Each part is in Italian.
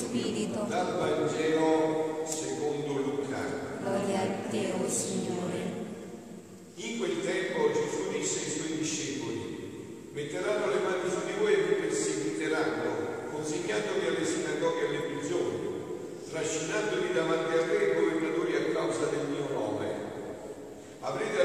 Spirito. Dal Vangelo secondo Luca. Gloria a te, o Signore. In quel tempo Gesù disse ai suoi discepoli, metteranno le mani su di voi e vi perseguiteranno, consegnandovi alle sinagoghe e alle prigioni, trascinandovi davanti a voi come governatori a causa del mio nome. Avrete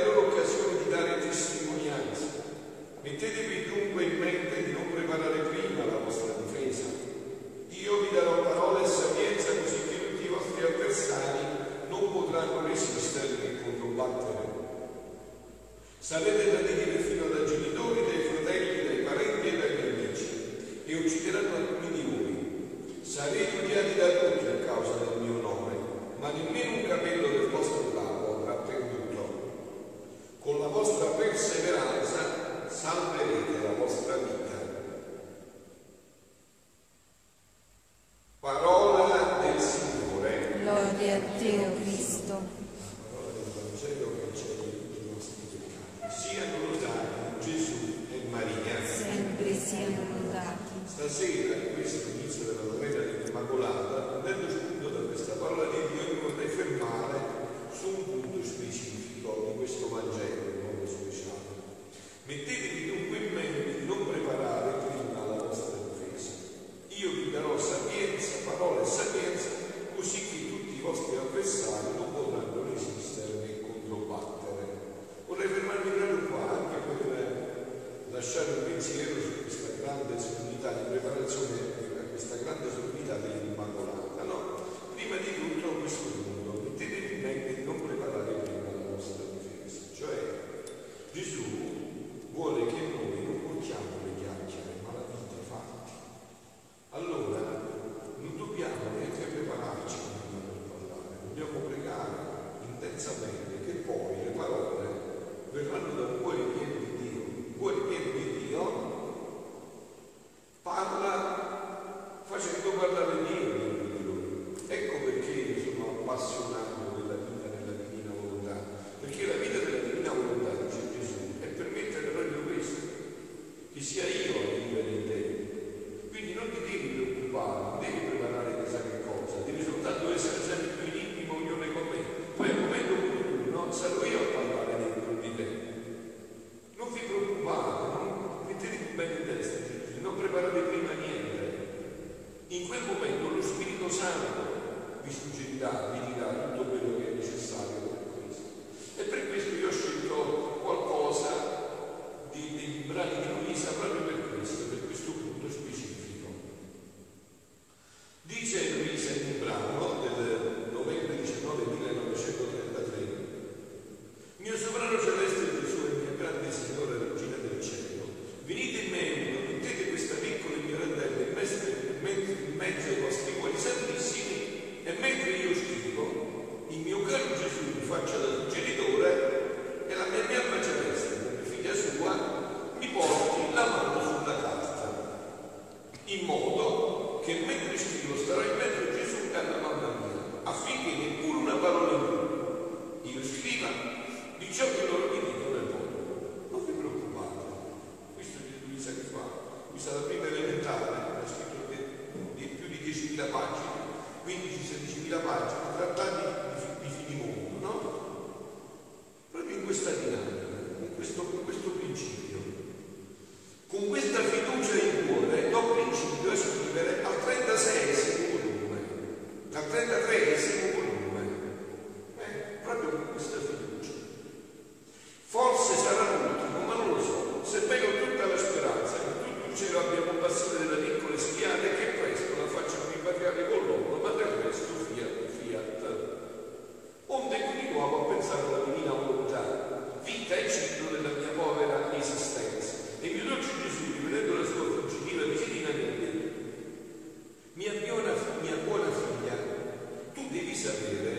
sapere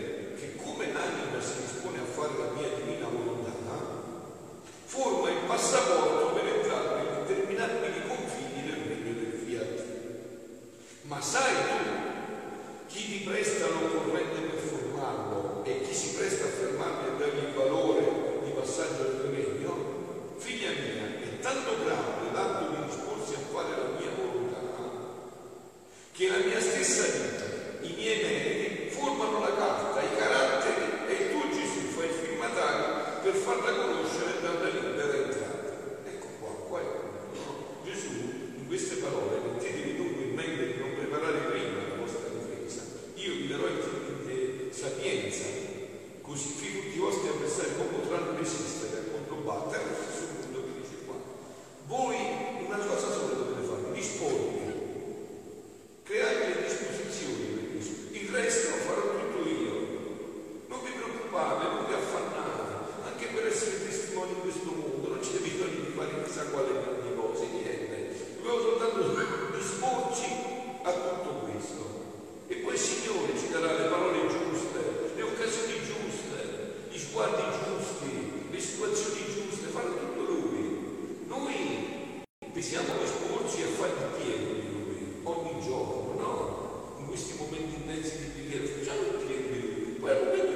Qui siamo esposti a fare il pieno di lui, ogni giorno, no? In questi momenti intensi di preghiera facciamo il pieno di lui. Poi,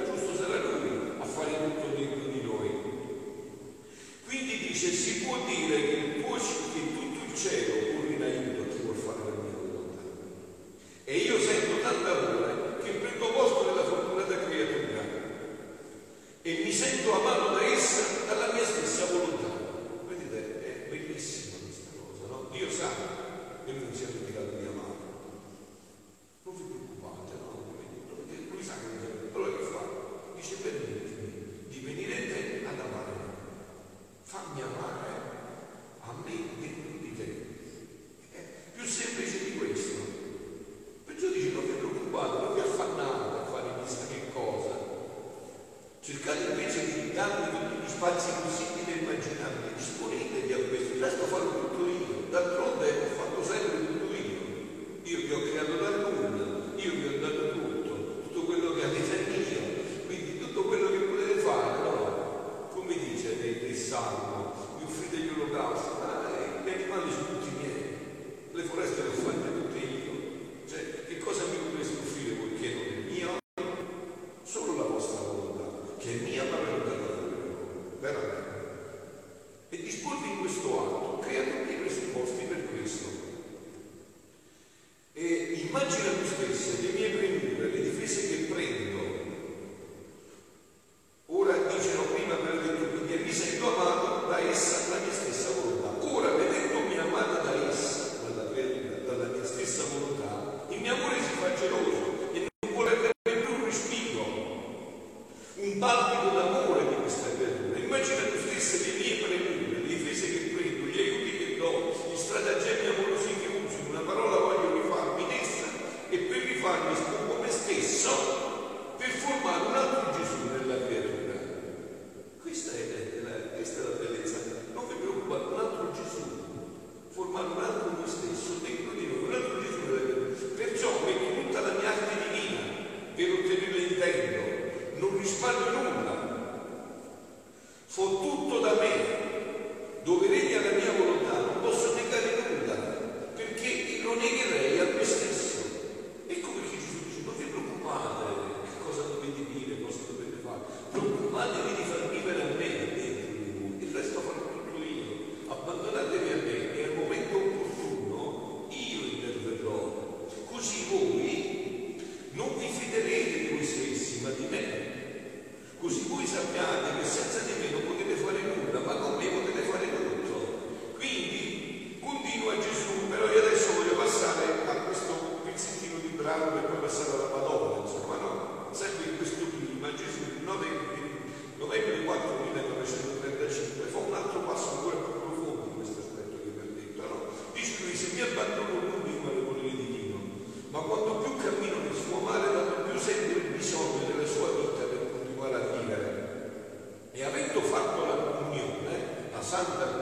comunione, la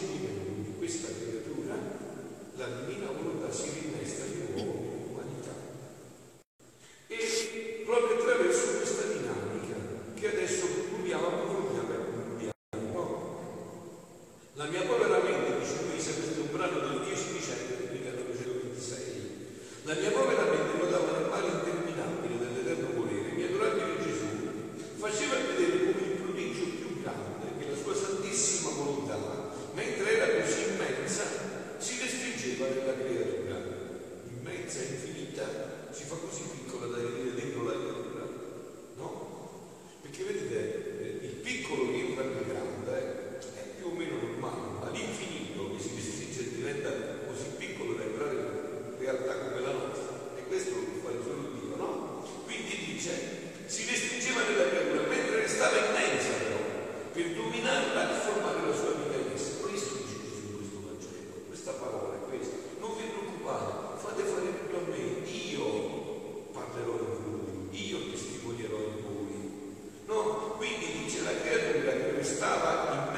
achieving. estava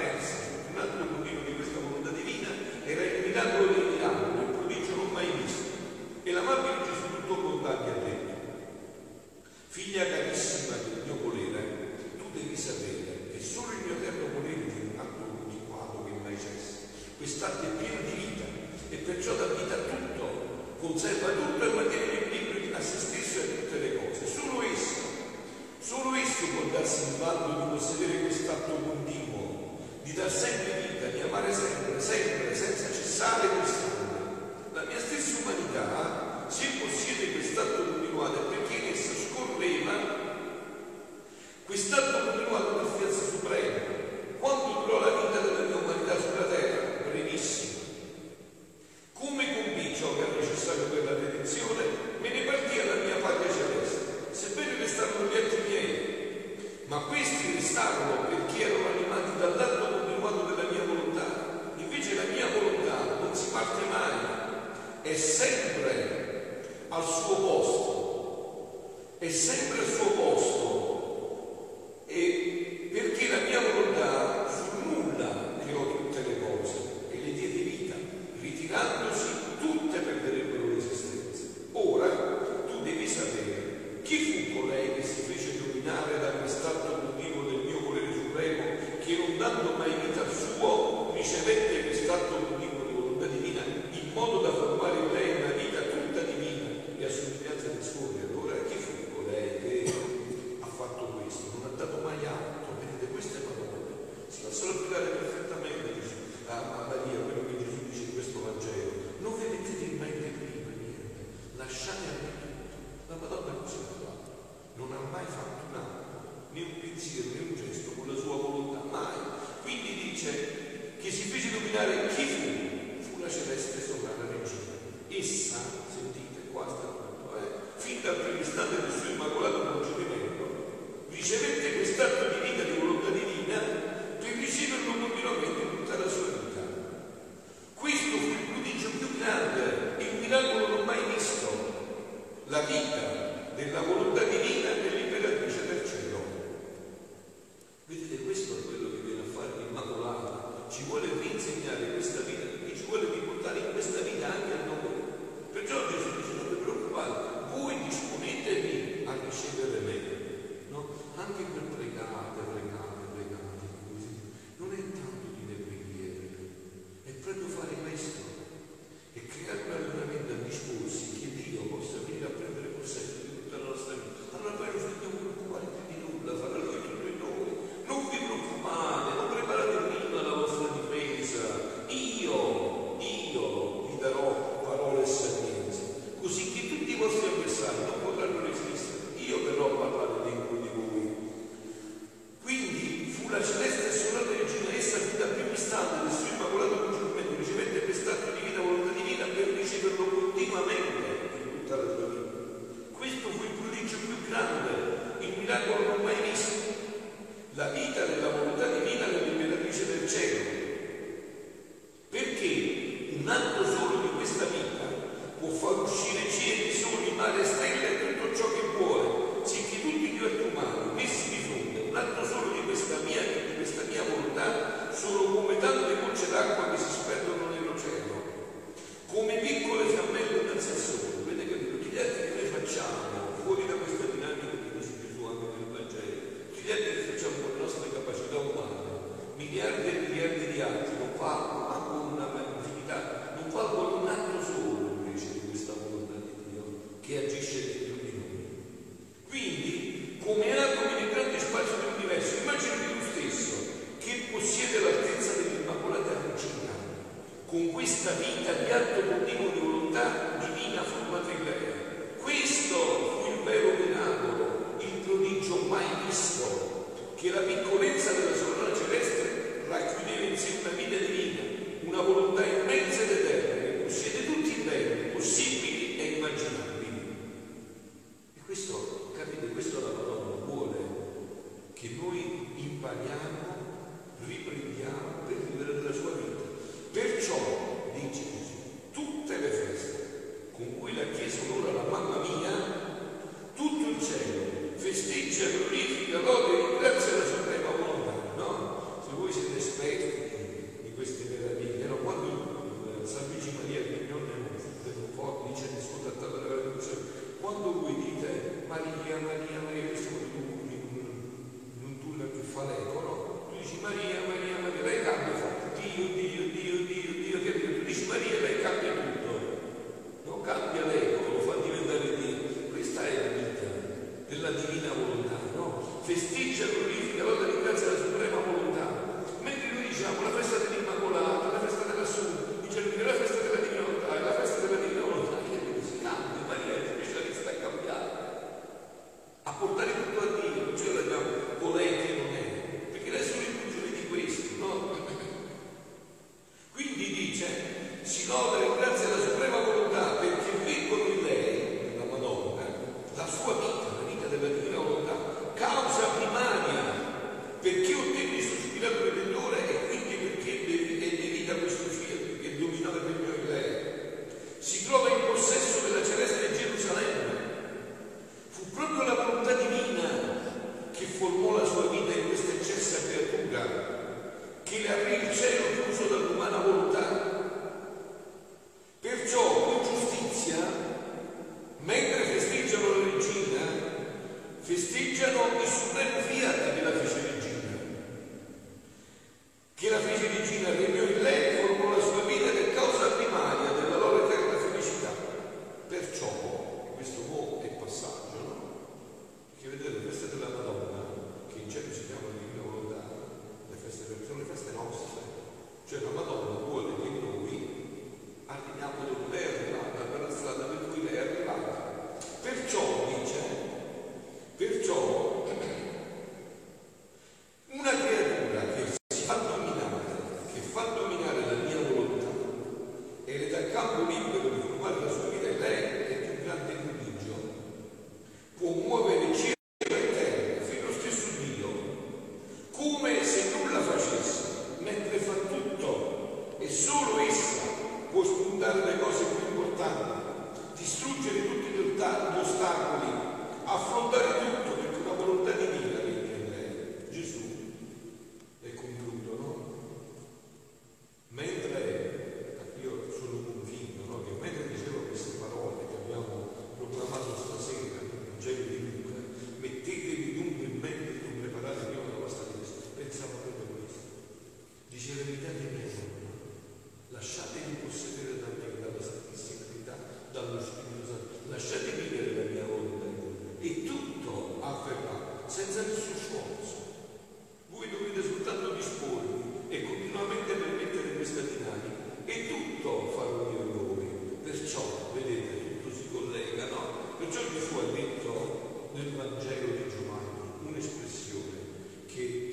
ricordare chi fu, fu la celeste sovrana regina. Essa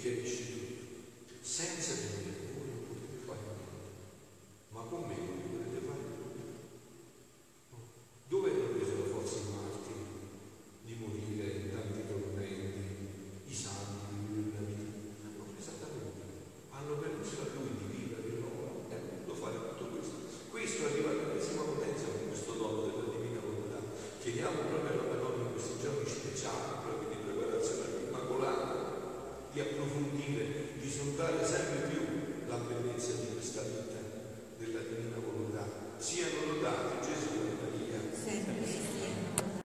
education.